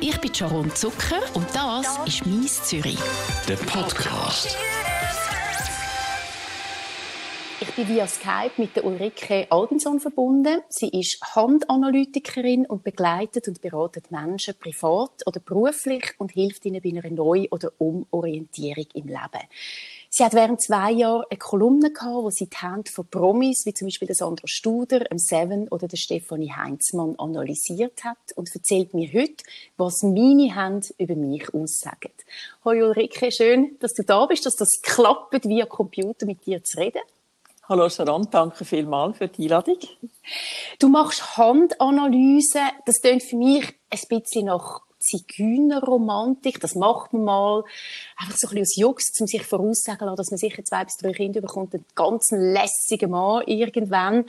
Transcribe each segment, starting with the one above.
Ich bin Sharon Zucker und das ist «Mies Zürich». Der Podcast. Ich bin via Skype mit der Ulrike Albinson verbunden. Sie ist Handanalytikerin und begleitet und beratet Menschen privat oder beruflich und hilft ihnen bei einer Neu- oder Umorientierung im Leben. Sie hat während zwei Jahren eine Kolumne gehabt, wo sie die Hände von Promis, wie zum Beispiel der Sandra Studer, dem Seven oder der Stefanie Heinzmann analysiert hat und erzählt mir heute, was meine Hände über mich aussagen. Hallo Ulrike, schön, dass du da bist, dass das klappt, via Computer mit dir zu reden. Hallo Sharon, danke vielmals für die Einladung. Du machst Handanalyse, das klingt für mich ein bisschen nach Zigeunerromantik, das macht man mal, einfach so ein bisschen aus Jux, um sich voraussagen lassen, dass man sicher zwei bis drei Kinder bekommt, einen ganz lässigen Mann irgendwann.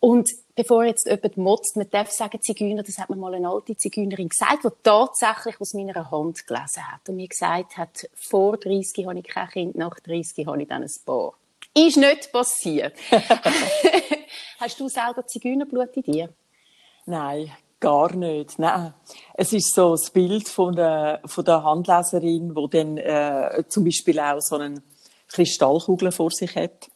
Und bevor jetzt jemand motzt, man darf sagen Zigeuner, das hat mir mal eine alte Zigeunerin gesagt, die tatsächlich aus meiner Hand gelesen hat und mir gesagt hat, vor 30 habe ich kein Kind, nach 30 habe ich dann ein Paar. Ist nicht passiert. Hast du selber Zigeunerblut in dir? Nein, Gar nicht, nein. Es ist so das Bild von der, von der Handleserin, wo dann äh, zum Beispiel auch so eine Kristallkugel vor sich hat.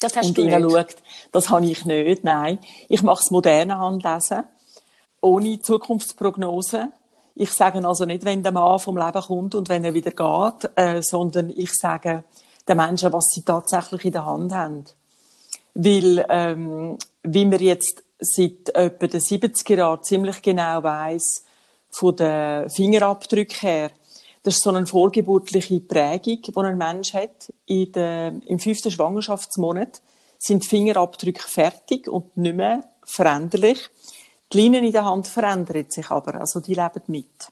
Das hast und du nicht? Schaut. Das habe ich nicht, nein. Ich mache das moderne Handlesen, ohne Zukunftsprognose. Ich sage also nicht, wenn der Mann vom Leben kommt und wenn er wieder geht, äh, sondern ich sage den Menschen, was sie tatsächlich in der Hand haben. Weil, ähm, wie wir jetzt seit etwa den 70er Jahren ziemlich genau weiss, von den Fingerabdrücken her, das ist so eine vorgeburtliche Prägung, die ein Mensch hat. In der, Im fünften Schwangerschaftsmonat sind die Fingerabdrücke fertig und nicht mehr veränderlich. Die Linien in der Hand verändern sich aber, also die leben mit.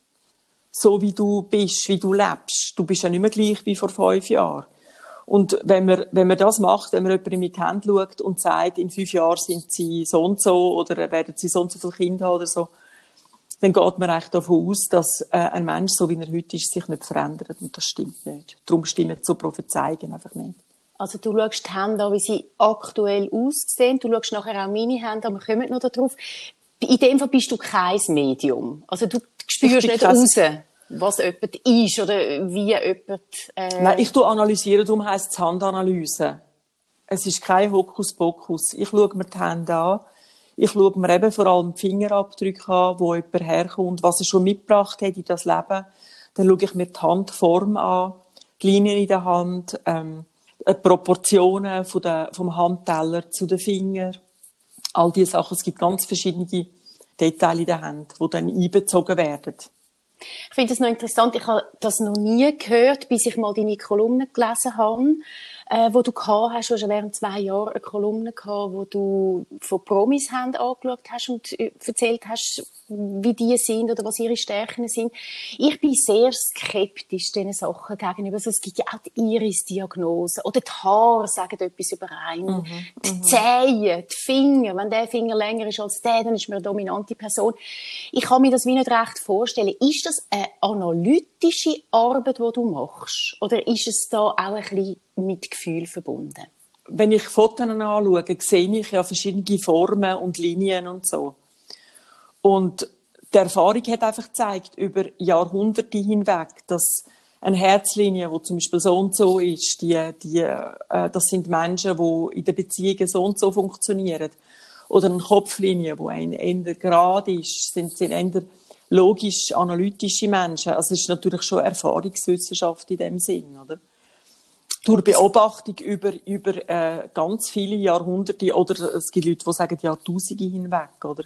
So wie du bist, wie du lebst. Du bist ja nicht mehr gleich wie vor fünf Jahren. Und wenn man, wenn man das macht, wenn man jemanden mit Hand schaut und sagt, in fünf Jahren sind sie so und so oder werden sie so und so viele Kinder haben oder so, dann geht man eigentlich davon aus, dass äh, ein Mensch, so wie er heute ist, sich nicht verändert. Und das stimmt nicht. Darum stimmen so Prophezeiungen einfach nicht. Also du schaust die Hände an, wie sie aktuell aussehen. Du schaust nachher auch meine Hände an, wir kommen noch darauf. In dem Fall bist du kein Medium. Also du spürst nicht raus was jemand ist oder wie jemand... Äh... Nein, ich tue analysieren, darum heisst es Handanalyse. Es ist kein Hokuspokus. Ich schaue mir die Hände an. Ich schaue mir eben vor allem die Fingerabdrücke an, wo jemand herkommt, was er schon mitgebracht hat in das Leben. Dann schaue ich mir die Handform an, die Linien in der Hand, ähm, die Proportionen von der, vom Handteller zu den Fingern. All diese Sachen. Es gibt ganz verschiedene Details in der Hand, die dann einbezogen werden. Ich finde das noch interessant. Ich habe das noch nie gehört, bis ich mal deine Kolumne gelesen habe, äh, wo du gehabt hast. Du hast während zwei Jahren eine Kolumne gehabt, wo du von Promis haben angeschaut hast und äh, erzählt hast, wie die sind oder was ihre Stärken sind. Ich bin sehr skeptisch diesen Sachen gegenüber. Also es gibt ja auch die Iris-Diagnose oder die Haare sagen etwas über einen. Mhm. Die mhm. Zehen, die Finger. Wenn der Finger länger ist als der, dann ist man eine dominante Person. Ich kann mir das wie nicht recht vorstellen. Ist das eine analytische Arbeit, die du machst? Oder ist es da auch ein bisschen mit Gefühl verbunden? Wenn ich Fotos anschaue, sehe ich ja verschiedene Formen und Linien und so. Und die Erfahrung hat einfach gezeigt, über Jahrhunderte hinweg, dass eine Herzlinie, die zum Beispiel so und so ist, die, die, äh, das sind Menschen, die in den Beziehungen so und so funktionieren. Oder eine Kopflinie, die ein eher gerade ist, sind, sind eher logisch analytische Menschen. Also es ist natürlich schon Erfahrungswissenschaft in dem Sinn, oder? Durch Beobachtung über, über äh, ganz viele Jahrhunderte, oder es gibt Leute, die sagen Jahrtausende hinweg, oder?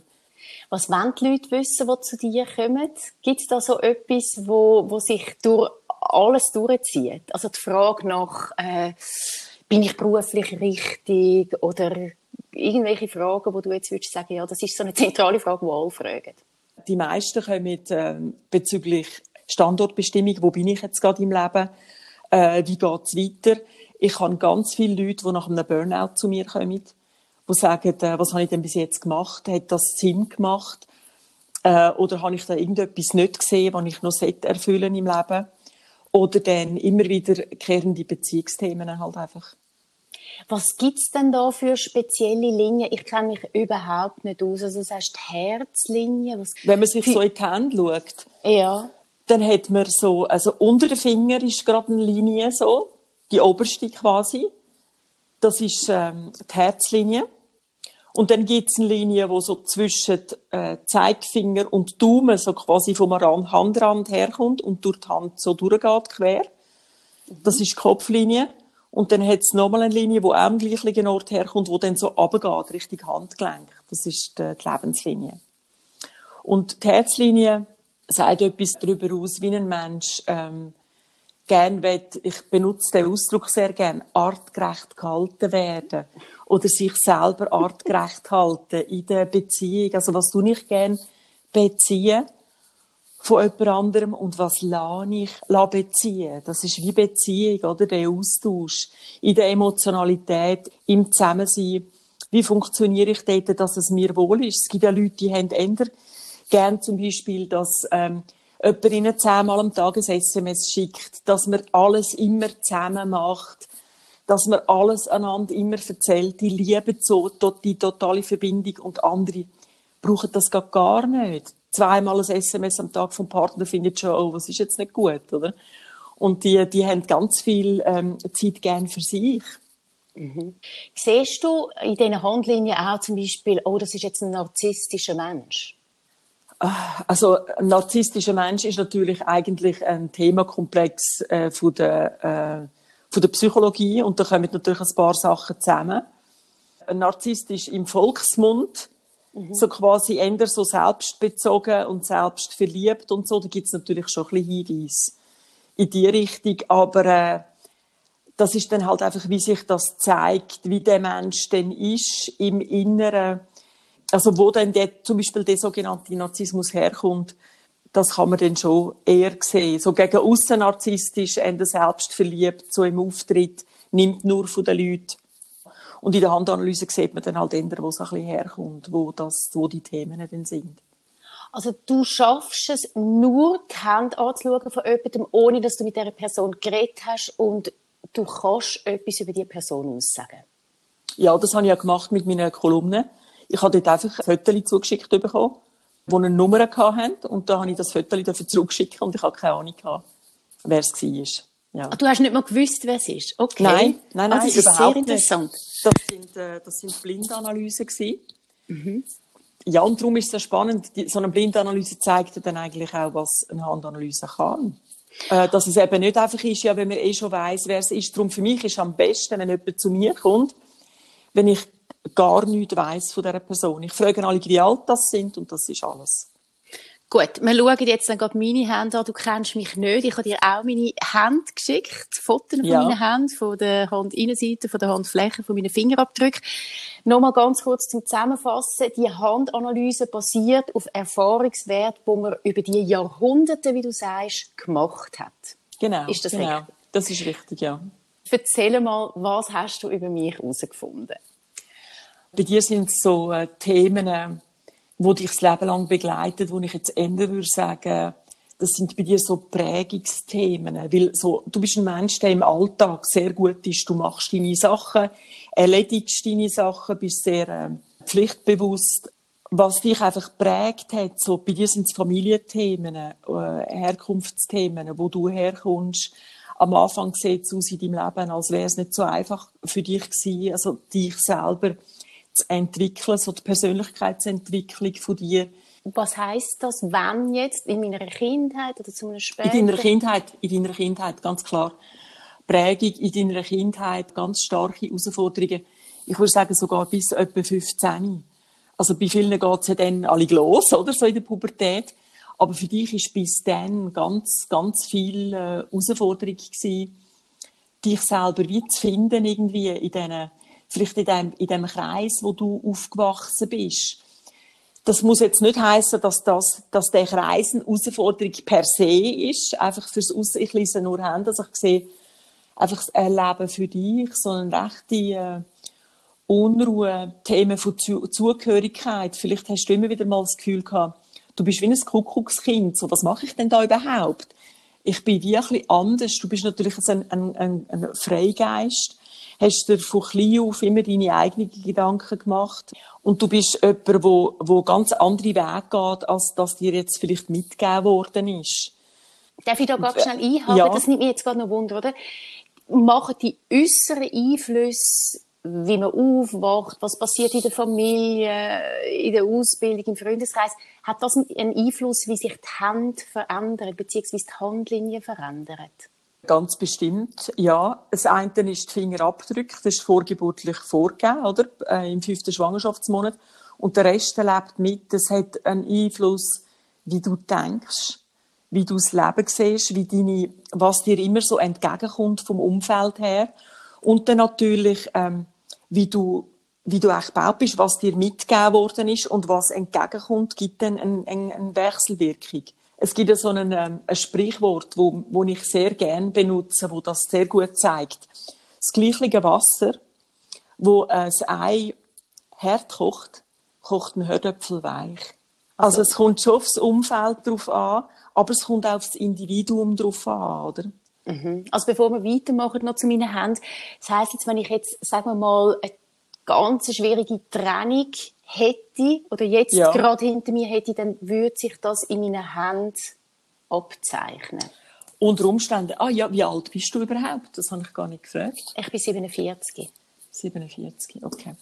Was wollen die Leute wissen, die zu dir kommen? Gibt es da so etwas, wo, wo sich durch alles durchzieht? Also die Frage nach, äh, bin ich beruflich richtig? Oder irgendwelche Fragen, wo du jetzt würdest sagen, ja, das ist so eine zentrale Frage, die alle fragen. Die meisten kommen äh, bezüglich Standortbestimmung, wo bin ich jetzt gerade im Leben, äh, wie geht es weiter. Ich habe ganz viele Leute, die nach einem Burnout zu mir kommen die sagen, äh, was habe ich denn bis jetzt gemacht? Hat das Sinn gemacht? Äh, oder habe ich da irgendetwas nicht gesehen, was ich noch erfüllen im Leben? Oder dann immer wieder kehren die Beziehungsthemen halt einfach. Was gibt es denn da für spezielle Linien? Ich kenne mich überhaupt nicht aus. Also, das heißt Herzlinie. Was... Wenn man sich so in die Hände schaut, ja. dann hat man so, also unter den Finger ist gerade eine Linie so, die oberste quasi. Das ist ähm, die Herzlinie. Und dann gibt es eine Linie, die so zwischen äh, Zeigefinger und Daumen so quasi vom Handrand herkommt und durch die Hand so durchgeht, quer. Das ist die Kopflinie. Und dann hat es nochmal eine Linie, die auch am gleichen Ort herkommt, die dann so runtergeht, Richtung Handgelenk. Das ist die, die Lebenslinie. Und die Herzlinie sagt etwas darüber aus, wie ein Mensch ähm, gern will, ich benutze den Ausdruck sehr gern, artgerecht gehalten werden oder sich selber artgerecht halten in der Beziehung. Also was du nicht gern beziehen von jemand anderem und was lasse ich beziehen. Das ist wie Beziehung, oder? Der Austausch in der Emotionalität, im Zusammensein. Wie funktioniere ich dort, dass es mir wohl ist? Es gibt ja Leute, die haben eher gern zum Beispiel, dass ähm, jemand ihnen zehnmal am Tag ein SMS schickt, dass man alles immer zusammen macht, dass man alles einander immer erzählt, die lieben so die totale Verbindung und andere brauchen das gar nicht zweimal ein SMS am Tag vom Partner findet schon, oh, was ist jetzt nicht gut, oder? Und die, die haben ganz viel ähm, Zeit gern für sich. Mhm. Siehst du in diesen Handlinien auch zum Beispiel, oh, das ist jetzt ein narzisstischer Mensch? Ah, also ein narzisstischer Mensch ist natürlich eigentlich ein Themenkomplex äh, von, der, äh, von der Psychologie und da kommen natürlich ein paar Sachen zusammen. Ein Narzisst ist im Volksmund Mhm. So quasi eher so selbstbezogen und selbstverliebt und so. Da gibt es natürlich schon ein bisschen Hinweise in die Richtung. Aber äh, das ist dann halt einfach, wie sich das zeigt, wie der Mensch denn ist im Inneren. Also wo dann der, zum Beispiel der sogenannte Narzissmus herkommt, das kann man dann schon eher sehen. So gegen außen narzisstisch, eher selbstverliebt, so im Auftritt, nimmt nur von den Leuten und in der Handanalyse sieht man dann halt eher, wo es ein bisschen herkommt, wo, das, wo die Themen dann sind. Also du schaffst es nur, die Hand anzuschauen von jemandem, ohne dass du mit dieser Person geredet hast und du kannst etwas über diese Person aussagen. Ja, das habe ich ja gemacht mit meinen Kolumnen. Ich habe dort einfach ein Foto zugeschickt bekommen, die eine Nummer hatten und da habe ich das Foto zurückgeschickt und ich habe keine Ahnung, wer es war. Ja. Ah, du hast nicht mal gewusst, wer es ist? Okay. Nein, nein, nein, ah, das ist sehr interessant. Nicht. Das sind, äh, das sind Blindanalysen Mhm. Ja, und darum ist es so spannend. Die, so eine Blindanalyse zeigt dann eigentlich auch, was eine Handanalyse kann. Äh, dass es eben nicht einfach ist, ja, wenn man eh schon weiss, wer es ist. Darum für mich ist es am besten, wenn jemand zu mir kommt, wenn ich gar nichts weiss von dieser Person. Ich frage alle, wie alt das sind und das ist alles. Gut, wir schauen jetzt dann gerade meine Hände an. Du kennst mich nicht. Ich habe dir auch meine Hände geschickt, Fotos von ja. meinen Händen, von der Handinnenseite, von der Handfläche, von meinen Fingerabdrücken. Nochmal ganz kurz zum Zusammenfassen. Die Handanalyse basiert auf Erfahrungswert, wo man über die Jahrhunderte, wie du sagst, gemacht hat. Genau. Ist das genau. richtig? Das ist richtig, ja. Erzähl mal, was hast du über mich herausgefunden? Bei dir sind so äh, Themen, äh, wo dich das Leben lang begleitet, wo ich jetzt ändern würde sagen, das sind bei dir so Prägungsthemen, weil so, du bist ein Mensch, der im Alltag sehr gut ist, du machst deine Sachen, erledigst deine Sachen, bist sehr äh, pflichtbewusst. Was dich einfach prägt hat, so bei dir sind es Familienthemen, äh, Herkunftsthemen, wo du herkommst. Am Anfang sieht es aus in deinem Leben, als wäre es nicht so einfach für dich gewesen, also dich selber zu entwickeln, so die Persönlichkeitsentwicklung von dir. Was heißt das, wenn jetzt in meiner Kindheit oder zu einem später? In deiner Kindheit, in deiner Kindheit, ganz klar. Prägung in deiner Kindheit, ganz starke Herausforderungen. Ich würde sagen, sogar bis etwa 15. Also bei vielen geht es ja dann alle los, oder? So in der Pubertät. Aber für dich ist bis dann ganz, ganz viel äh, Herausforderung gewesen, dich selber wie zu finden irgendwie in diesen vielleicht in dem, in dem Kreis, wo du aufgewachsen bist. Das muss jetzt nicht heißen, dass das, dass der Kreis eine Herausforderung per se ist. Einfach fürs Aus, ich lese nur Hände, dass ich sehe, einfach das Erleben für dich, sondern rechte äh, Unruhe, Themen von Zu Zugehörigkeit. Vielleicht hast du immer wieder mal das Gefühl gehabt, du bist wie ein Kuckuckskind. So, was mache ich denn da überhaupt? Ich bin wie ein bisschen anders. Du bist natürlich ein, ein, ein, ein Freigeist hast dir von klein auf immer deine eigenen Gedanken gemacht und du bist jemand, wo, wo ganz andere Wege geht, als das dir jetzt vielleicht mitgegeben worden ist. Darf ich da ganz schnell einhaken? Ja. Das nimmt mich jetzt gerade noch Wunder, oder? Machen die äußeren Einflüsse, wie man aufwacht, was passiert in der Familie, in der Ausbildung, im Freundeskreis, hat das einen Einfluss, wie sich die Hände verändern, beziehungsweise die Handlinien verändern? Ganz bestimmt, ja. Das eine ist die Fingerabdrücke, das ist vorgeburtlich vorgegeben, oder? Äh, Im fünften Schwangerschaftsmonat. Und der Rest lebt mit. Das hat einen Einfluss, wie du denkst, wie du das Leben siehst, wie deine, was dir immer so entgegenkommt vom Umfeld her. Und dann natürlich, ähm, wie du, wie du eigentlich gebaut bist, was dir mitgegeben worden ist und was entgegenkommt, gibt dann eine, eine, eine Wechselwirkung. Es gibt ja so ein, ähm, ein Sprichwort, wo, wo ich sehr gern benutze, wo das sehr gut zeigt. Das gleiche Wasser, wo äh, das Ei hart kocht, kocht ein Herdöpfel weich. Also, es kommt schon aufs Umfeld drauf an, aber es kommt auch aufs Individuum drauf an, oder? Also bevor wir weitermachen noch zu meinen Händen, das heisst jetzt, wenn ich jetzt, sagen wir mal, eine ganz schwierige Trennung hätte oder jetzt Ja. gerade hinter mir hätte, dann würde sich das in meinen Händen abzeichnen. Unter Umständen, ah ja, wie alt bist du überhaupt? Das habe ich gar nicht gefragt. Ich bin 47. 47, okay.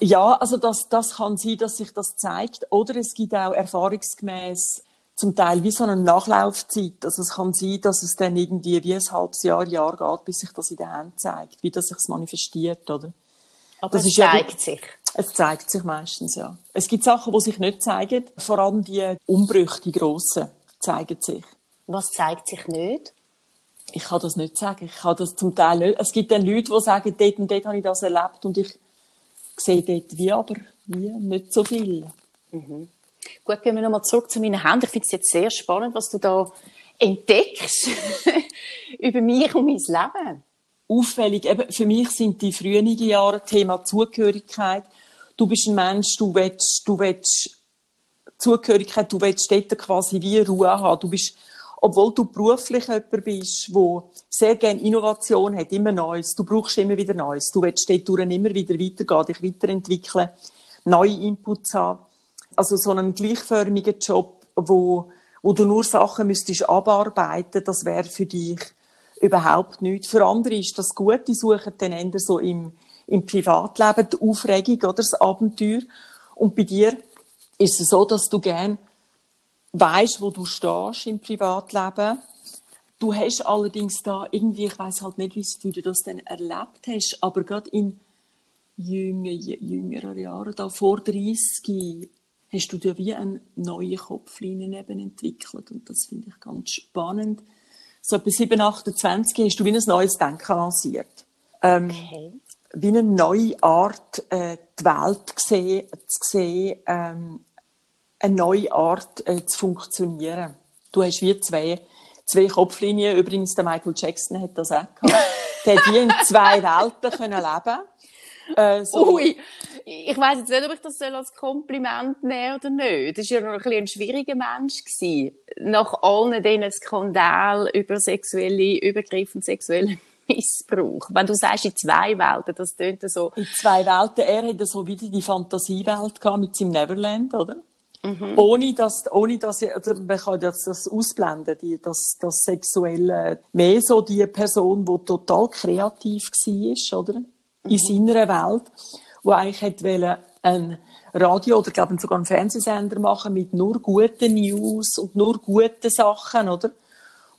Ja, also das, das kann sein, dass sich das zeigt. Oder es gibt auch erfahrungsgemäß zum Teil wie so eine Nachlaufzeit. Also es kann sein, dass es dann irgendwie wie ein halbes Jahr, Jahr geht, bis sich das in den Händen zeigt, wie das sich manifestiert, oder? Aber Das es ist ja zeigt sich. Es zeigt sich meistens, ja. Es gibt Sachen, die sich nicht zeigen. Vor allem die Umbrüche, die grossen, zeigen sich. Was zeigt sich nicht? Ich kann das nicht sagen. Ich kann das zum Teil nicht. Es gibt dann Leute, die sagen, dort und dort habe ich das erlebt und ich sehe dort wie, aber wie, nicht so viel. Gut, gehen wir nochmal zurück zu meinen Händen. Ich finde es jetzt sehr spannend, was du da entdeckst über mich und mein Leben. Auffällig, eben, für mich sind die frühen Jahre Thema Zugehörigkeit. Du bist ein Mensch, du willst, du willst Zugehörigkeit, du willst dort quasi wie Ruhe haben. Du bist, obwohl du beruflich jemand bist, wo sehr gerne Innovation hat, immer Neues, du brauchst immer wieder Neues. Du willst dort immer wieder weitergehen, dich weiterentwickeln, neue Inputs haben. Also so einen gleichförmigen Job, wo, wo du nur Sachen müsstest abarbeiten, das wäre für dich überhaupt nichts. Für andere ist das gut, die suchen dann eher so im, im Privatleben die Aufregung oder das Abenteuer. Und bei dir ist es so, dass du gern weißt, wo du stehst im Privatleben. Du hast allerdings da irgendwie, ich weiß halt nicht, wie du das dann erlebt hast, aber gerade in jünger, jüngeren Jahren, da vor 30, hast du dir wie eine neue Kopflinie eben entwickelt. Und das finde ich ganz spannend. So etwa 7, 28 hast du wie ein neues Denken lanciert. Ähm, Okay. wie eine neue Art, äh, die Welt sehen, zu sehen, ähm, eine neue Art äh, zu funktionieren. Du hast wie zwei, zwei Kopflinien. Übrigens, der Michael Jackson hat das auch gehabt. Der hat wie in zwei Welten können leben. Äh, so. Ui, ich weiß jetzt nicht, ob ich das soll als Kompliment nehmen oder nicht. Das war ja noch ein, bisschen ein schwieriger Mensch. Gewesen. Nach allen diesen Skandalen über sexuelle Übergriffe und sexuellen Missbrauch. Wenn du sagst, in zwei Welten, das tönt so. in zwei Welten. Er hatte so wieder die Fantasiewelt gehabt mit seinem Neverland, oder? Ohne dass, ohne dass, also man kann das, das ausblenden, die, das, das Sexuelle. Mehr so die Person, die total kreativ war, oder? In seiner Welt, wo eigentlich wollen, ein Radio oder, glaube ich, sogar einen Fernsehsender machen mit nur guten News und nur guten Sachen, oder?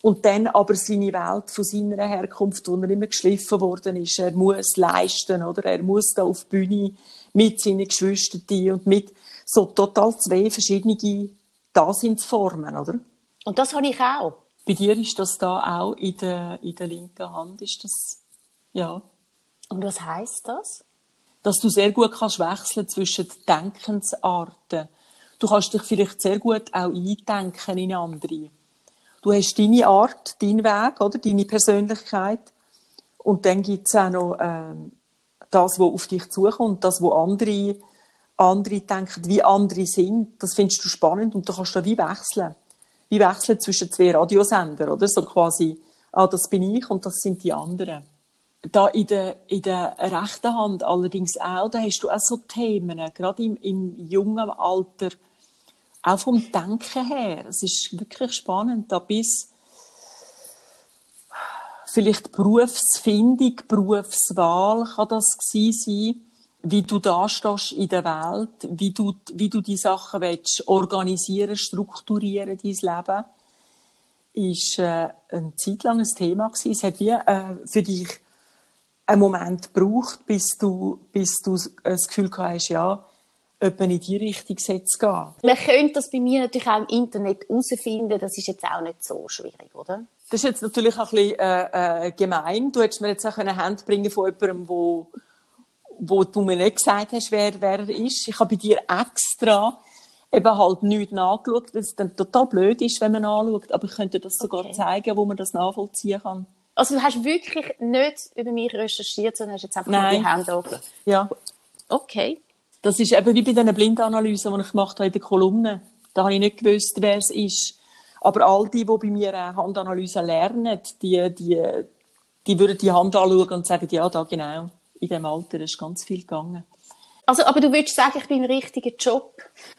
Und dann aber seine Welt von seiner Herkunft, wo er immer geschliffen worden ist. Er muss leisten, oder? Er muss da auf die Bühne mit seinen Geschwistern und mit so total zwei verschiedene Daseinsformen, oder? Und das habe ich auch. Bei dir ist das da auch in der, in der linken Hand, ist das, ja. Und was heißt das? Dass du sehr gut kannst wechseln zwischen den Denkensarten. Du kannst dich vielleicht sehr gut auch eindenken in andere. Du hast deine Art, deinen Weg, oder? Deine Persönlichkeit. Und dann gibt es auch noch, ähm, das, was auf dich zukommt, das, was andere, andere denken, wie andere sind. Das findest du spannend und du kannst da wie wechseln. Wie wechseln zwischen zwei Radiosendern, oder? So quasi, ah, das bin ich und das sind die anderen. Da in der, in der rechten Hand allerdings auch, da hast du auch so Themen, gerade im, im jungen Alter, auch vom Denken her. Es ist wirklich spannend, da bis vielleicht Berufsfindung, Berufswahl kann das sein, wie du da stehst in der Welt, wie du, wie du die Sachen willst, organisieren, strukturieren, dein Leben, ist äh, ein zeitlanges Thema gewesen. Es hat wie äh, für dich einen Moment gebraucht, bis du, bis du das Gefühl hast, ja, etwa in die Richtung jetzt gehen. Man könnte das bei mir natürlich auch im Internet herausfinden, das ist jetzt auch nicht so schwierig, oder? Das ist jetzt natürlich auch ein bisschen äh, äh, gemein. Du hättest mir jetzt auch eine Hand bringen von jemandem, wo, wo du mir nicht gesagt hast, wer, wer er ist. Ich habe bei dir extra eben halt nichts nachgeschaut, weil es dann total blöd ist, wenn man anschaut. Aber ich könnte das sogar okay. zeigen, wo man das nachvollziehen kann. Also du hast wirklich nicht über mich recherchiert, sondern hast jetzt einfach Nein. die Hände offen? Ja. Okay. Das ist eben wie bei diesen Blindanalysen, die ich gemacht habe in der Kolumne. Da habe ich nicht gewusst, wer es ist. Aber all die, die bei mir Handanalyse lernen, die, die, die würden die Hand anschauen und sagen, ja, da genau, in dem Alter ist ganz viel gegangen. Also, aber du würdest sagen, ich bin im richtigen Job,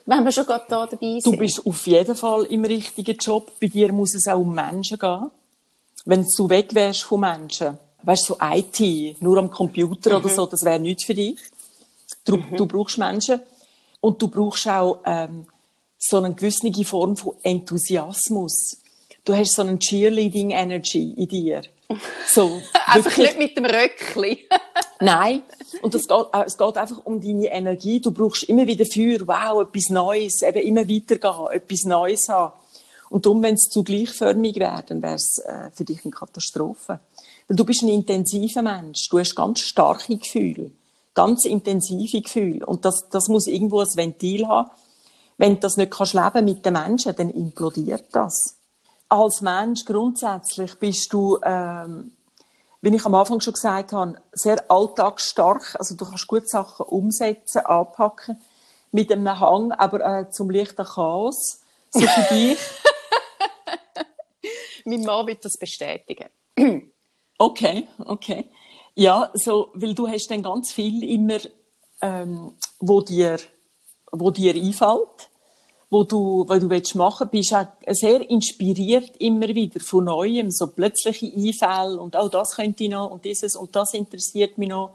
wenn wir schon gerade da dabei sind? Du bist auf jeden Fall im richtigen Job. Bei dir muss es auch um Menschen gehen. Wenn du weg wärst von Menschen, weißt du, so IT, nur am Computer mhm. oder so, das wäre nichts für dich. Du, mhm. du brauchst Menschen und du brauchst auch ähm, so eine gewisse Form von Enthusiasmus. Du hast so eine Cheerleading Energy in dir. So, einfach nicht mit dem Röckli. Nein. Und es geht, äh, es geht einfach um deine Energie. Du brauchst immer wieder Feuer. Wow, etwas Neues. Eben immer weitergehen. Etwas Neues haben. Und darum, wenn es zu gleichförmig wäre, dann wäre es äh, für dich eine Katastrophe. Weil du bist ein intensiver Mensch. Du hast ganz starke Gefühle ganz intensive Gefühle. Und das, das muss irgendwo ein Ventil haben. Wenn du das nicht kannst leben mit den Menschen, dann implodiert das. Als Mensch grundsätzlich bist du, ähm, wie ich am Anfang schon gesagt habe, sehr alltagsstark. Also du kannst gut Sachen umsetzen, anpacken, mit einem Hang, aber äh, zum leichten Chaos. So für dich. Mein Mann wird das bestätigen. okay, okay. Ja, so, weil du hast dann ganz viel immer, ähm, wo dir, wo dir einfällt, wo du, wo du willst machen, bist auch sehr inspiriert immer wieder von Neuem, so plötzliche Einfälle und auch oh, das könnte ich noch und dieses und das interessiert mich noch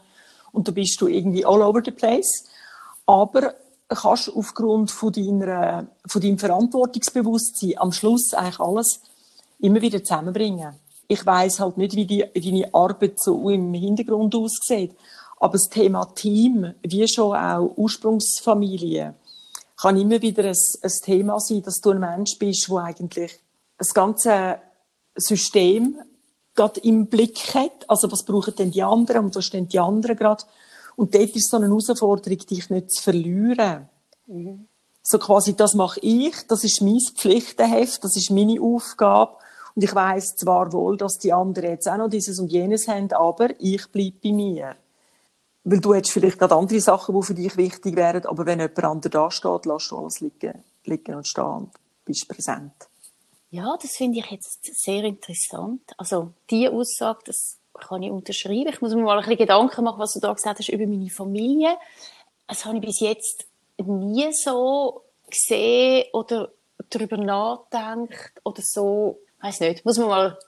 und da bist du irgendwie all over the place. Aber kannst aufgrund von deiner, von deinem Verantwortungsbewusstsein am Schluss eigentlich alles immer wieder zusammenbringen ich weiß halt nicht, wie die, deine Arbeit so im Hintergrund aussieht. Aber das Thema Team, wie schon auch Ursprungsfamilie, kann immer wieder ein, ein Thema sein, dass du ein Mensch bist, wo eigentlich das ganze System gerade im Blick hat. Also was brauchen denn die anderen und was stehen die anderen gerade? Und dort ist so eine Herausforderung, dich nicht zu verlieren. Mhm. So quasi, das mache ich, das ist mein Pflichtenheft, das ist meine Aufgabe. Und ich weiß zwar wohl, dass die anderen jetzt auch noch dieses und jenes haben, aber ich bleibe bei mir. Weil du hättest vielleicht gerade andere Sachen, die für dich wichtig wären, aber wenn jemand anderes da steht, lass du alles liegen, liegen und stehen und bist präsent. Ja, das finde ich jetzt sehr interessant. Also, die Aussage, das kann ich unterschreiben. Ich muss mir mal ein bisschen Gedanken machen, was du da gesagt hast über meine Familie. Das habe ich bis jetzt nie so gesehen oder darüber nachgedacht oder so weiß nicht, muss man mal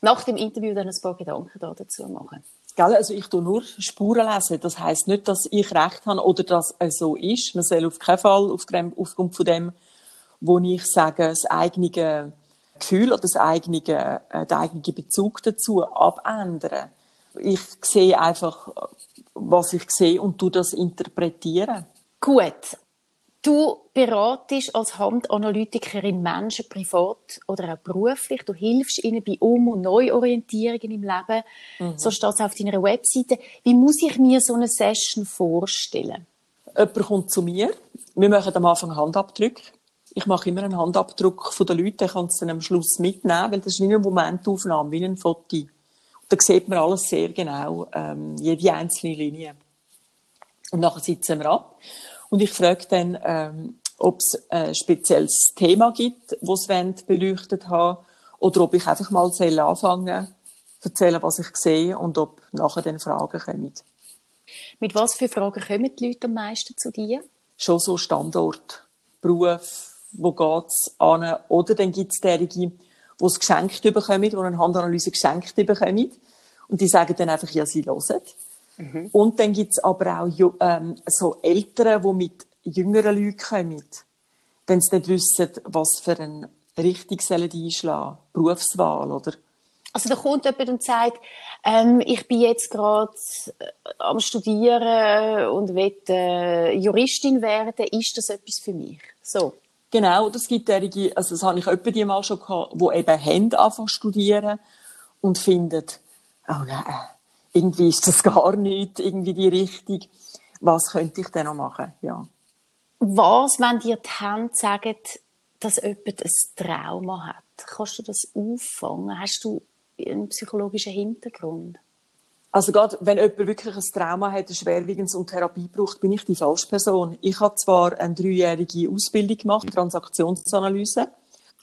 nach dem Interview dann ein paar Gedanken dazu machen. Gell, also ich tue nur Spuren lesen. Das heißt nicht, dass ich recht habe oder dass es so ist. Man soll auf keinen Fall aufgrund von dem, wo ich sage, das eigene Gefühl oder das eigene, äh, der eigene Bezug dazu abändern. Ich sehe einfach, was ich sehe und tu das interpretieren. Gut, Du beratest als Handanalytikerin Menschen privat oder auch beruflich. Du hilfst ihnen bei Um- und Neuorientierungen im Leben. Mhm. So steht es auf deiner Webseite. Wie muss ich mir so eine Session vorstellen? Jemand kommt zu mir. Wir machen am Anfang Handabdruck. Ich mache immer einen Handabdruck von den Leuten. Den kannst du dann am Schluss mitnehmen, weil das ist wie eine Momentaufnahme, wie ein Foto. Und da sieht man alles sehr genau, ähm, jede einzelne Linie. Und nachher sitzen wir ab. Und ich frage dann, ähm, ob es ein spezielles Thema gibt, das sie beleuchtet haben oder ob ich einfach mal anfangen erzählen, was ich sehe und ob nachher dann Fragen kommen. Mit was für Fragen kommen die Leute am meisten zu dir? Schon so Standort, Beruf, wo geht's an? Oder dann gibt es derige, die es geschenkt bekommen, die eine Handanalyse geschenkt bekommen. Und die sagen dann einfach, ja, sie hören. Mhm. Und dann gibt es aber auch ähm, so Eltern, die mit jüngeren Leuten kommen, wenn sie nicht wissen, was für eine Richtung sollen einschlagen Berufswahl, oder? Also da kommt jemand und sagt, ähm, ich bin jetzt gerade äh, am Studieren und will äh, Juristin werden. Ist das etwas für mich? So. Genau, das gibt derige, also das habe ich die mal schon gehabt, die eben haben anfangen studieren und finden, oh nein, irgendwie ist das gar nicht irgendwie die Richtung. Was könnte ich denn noch machen? Ja. Was, wenn dir die Hände sagen, dass jemand ein Trauma hat? Kannst du das auffangen? Hast du einen psychologischen Hintergrund? Also gerade wenn jemand wirklich ein Trauma hat, ein schwerwiegendes und Therapie braucht, bin ich die falsche Person. Ich habe zwar eine dreijährige Ausbildung gemacht, Transaktionsanalyse.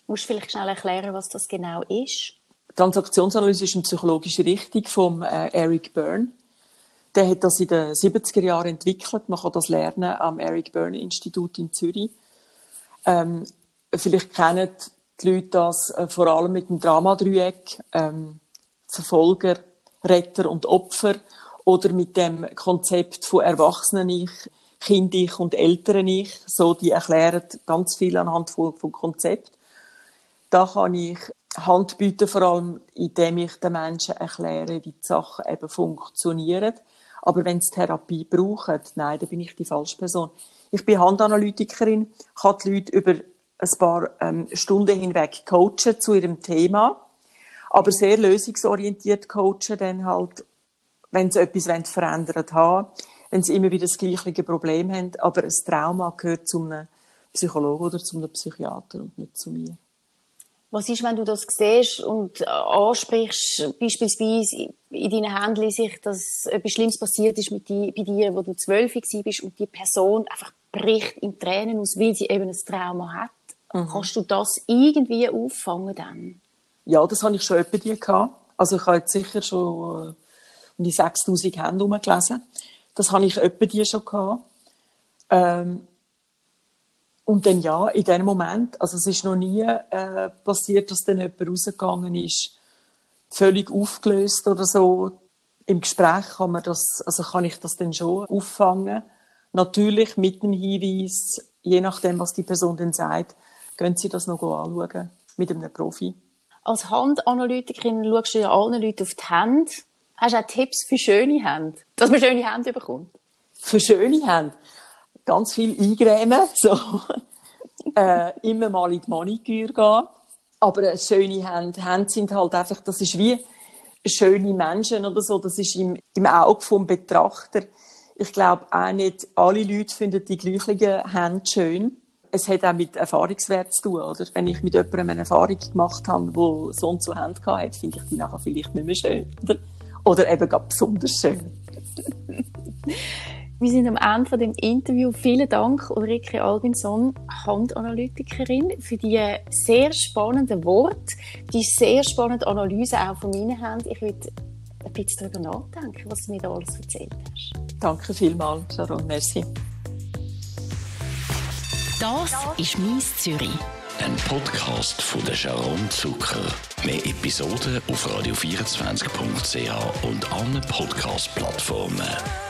Musst du vielleicht schnell erklären, was das genau ist? Transaktionsanalyse ist eine psychologische Richtung von äh, Eric Byrne. Der hat das in den 70er Jahren entwickelt. Man kann das lernen am Eric Byrne Institut in Zürich. Ähm, vielleicht kennen die Leute das äh, vor allem mit dem Dramadreieck, ähm, Verfolger, Retter und Opfer oder mit dem Konzept von Erwachsenen-Ich, Kind-Ich und Eltern-Ich. So, die erklären ganz viel anhand von, von Konzept. Da kann ich Hand bieten, vor allem indem ich den Menschen erkläre, wie die Sachen eben funktionieren. Aber wenn sie Therapie brauchen, nein, dann bin ich die falsche Person. Ich bin Handanalytikerin, kann die Leute über ein paar ähm, Stunden hinweg coachen zu ihrem Thema, aber sehr lösungsorientiert coachen dann halt, wenn sie etwas verändert haben, wenn sie immer wieder das gleiche Problem haben, aber ein Trauma gehört zu einem Psychologen oder zu einem Psychiater und nicht zu mir. Was ist, wenn du das siehst und ansprichst, beispielsweise in deinen Händen sich, dass etwas Schlimmes passiert ist mit die, bei dir, wo du zwölf bist und die Person einfach bricht in Tränen aus, weil sie eben ein Trauma hat? Mhm. Kannst du das irgendwie auffangen dann? Ja, das habe ich schon bei dir gehabt. Also ich habe jetzt sicher schon äh, um die 6000 Hände herumgelesen. Das habe ich etwa dir schon gehabt. Ähm, und dann ja, in dem Moment, also es ist noch nie äh, passiert, dass dann jemand rausgegangen ist, völlig aufgelöst oder so. Im Gespräch kann man das, also kann ich das dann schon auffangen. Natürlich mit dem Hinweis, je nachdem, was die Person dann sagt, gehen Sie das noch anschauen mit einem Profi. Als Handanalytikerin schaust du ja allen Leuten auf die Hände. Hast du auch Tipps für schöne Hände? Dass man schöne Hände bekommt? Für schöne Hände? Ganz viel eingrämen, so. äh, immer mal in die Maniküre gehen. Aber äh, schöne Hände, Hände sind halt einfach, das ist wie schöne Menschen oder so, das ist im, im Auge vom Betrachter. Ich glaube auch nicht alle Leute finden die gleichen Hände schön. Es hat auch mit Erfahrungswert zu tun, oder? Wenn ich mit jemandem eine Erfahrung gemacht habe, der so und so Hände hatte, finde ich die nachher vielleicht nicht mehr schön, oder? Oder eben gerade besonders schön. Wir sind am Ende von dem Interview. Vielen Dank, Ulrike Albinson, Handanalytikerin, für die sehr spannenden Worte, die sehr spannende Analyse auch von meinen Händen. Ich würde ein bisschen darüber nachdenken, was du mir da alles erzählt hast. Danke vielmals, Sharon. Merci. Das ist «Mies Zürich». Ein Podcast von der Sharon Zucker. Mehr Episoden auf radio24.ch und allen Podcast-Plattformen.